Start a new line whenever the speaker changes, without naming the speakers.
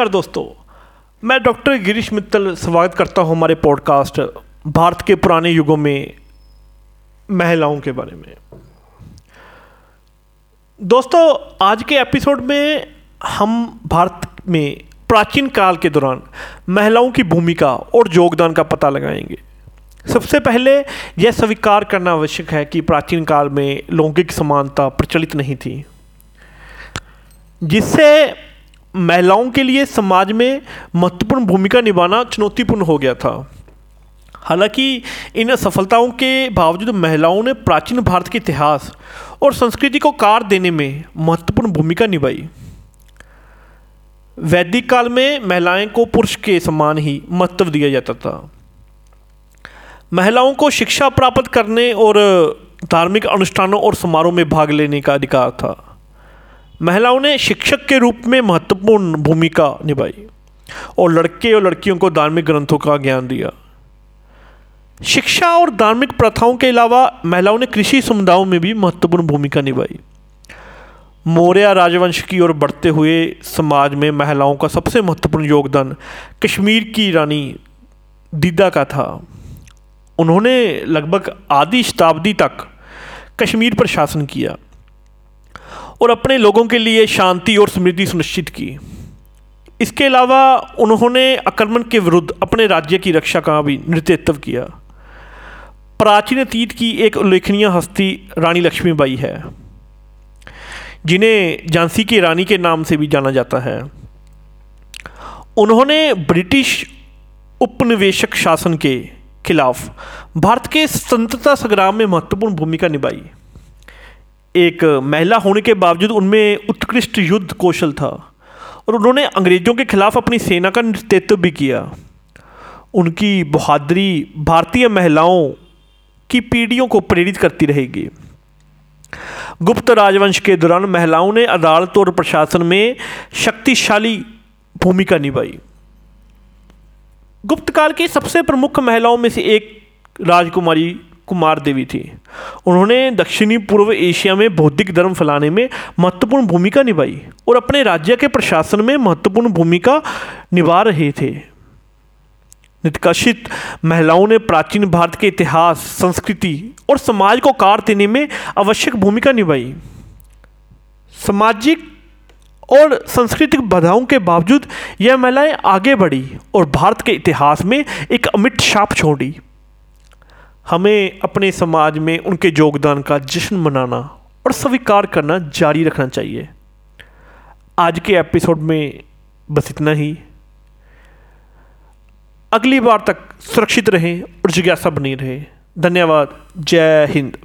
नमस्कार दोस्तों, मैं डॉक्टर गिरीश मित्तल स्वागत करता हूँ हमारे पॉडकास्ट भारत के पुराने युगों में महिलाओं के बारे में। दोस्तों, आज के एपिसोड में हम भारत में प्राचीन काल के दौरान महिलाओं की भूमिका और योगदान का पता लगाएँगे। सबसे पहले यह स्वीकार करना आवश्यक है कि प्राचीन काल में लौकिक समानता प्रचलित नहीं थी, जिससे महिलाओं के लिए समाज में महत्वपूर्ण भूमिका निभाना चुनौतीपूर्ण हो गया था। हालाँकि इन सफलताओं के बावजूद महिलाओं ने प्राचीन भारत के इतिहास और संस्कृति को कार देने में महत्वपूर्ण भूमिका निभाई। वैदिक काल में महिलाएँ को पुरुष के समान ही महत्व दिया जाता था। महिलाओं को शिक्षा प्राप्त करने और धार्मिक अनुष्ठानों और समारोह में भाग लेने का अधिकार था। महिलाओं ने शिक्षक के रूप में महत्वपूर्ण भूमिका निभाई और लड़के और लड़कियों को धार्मिक ग्रंथों का ज्ञान दिया। शिक्षा और धार्मिक प्रथाओं के अलावा महिलाओं ने कृषि समुदायों में भी महत्वपूर्ण भूमिका निभाई। मौर्य राजवंश की ओर बढ़ते हुए समाज में महिलाओं का सबसे महत्वपूर्ण योगदान कश्मीर की रानी दीदा का था। उन्होंने लगभग आधी शताब्दी तक कश्मीर पर शासन किया। और अपने लोगों के लिए शांति और समृद्धि सुनिश्चित की। इसके अलावा उन्होंने आक्रमण के विरुद्ध अपने राज्य की रक्षा का भी नेतृत्व किया। प्राचीन अतीत की एक उल्लेखनीय हस्ती रानी लक्ष्मीबाई है, जिन्हें झांसी की रानी के नाम से भी जाना जाता है। उन्होंने ब्रिटिश उपनिवेशक शासन के खिलाफ भारत के स्वतंत्रता संग्राम में महत्वपूर्ण भूमिका निभाई। एक महिला होने के बावजूद उनमें उत्कृष्ट युद्ध कौशल था और उन्होंने अंग्रेज़ों के खिलाफ अपनी सेना का नेतृत्व भी किया। उनकी बहादुरी भारतीय महिलाओं की पीढ़ियों को प्रेरित करती रहेगी। गुप्त राजवंश के दौरान महिलाओं ने अदालत और प्रशासन में शक्तिशाली भूमिका निभाई। गुप्त काल की सबसे प्रमुख महिलाओं में से एक राजकुमारी कुमार देवी थी। उन्होंने दक्षिणी पूर्व एशिया में बौद्धिक धर्म फैलाने में महत्वपूर्ण भूमिका निभाई और अपने राज्य के प्रशासन में महत्वपूर्ण भूमिका निभा रहे थे। निष्कासित महिलाओं ने प्राचीन भारत के इतिहास, संस्कृति और समाज को कार देने में आवश्यक भूमिका निभाई। सामाजिक और सांस्कृतिक बाधाओं के बावजूद यह महिलाएँ आगे बढ़ी और भारत के इतिहास में एक अमिट छाप छोड़ी। हमें अपने समाज में उनके योगदान का जश्न मनाना और स्वीकार करना जारी रखना चाहिए। आज के एपिसोड में बस इतना ही। अगली बार तक सुरक्षित रहें और जिज्ञासा बनी रहे। धन्यवाद। जय हिंद।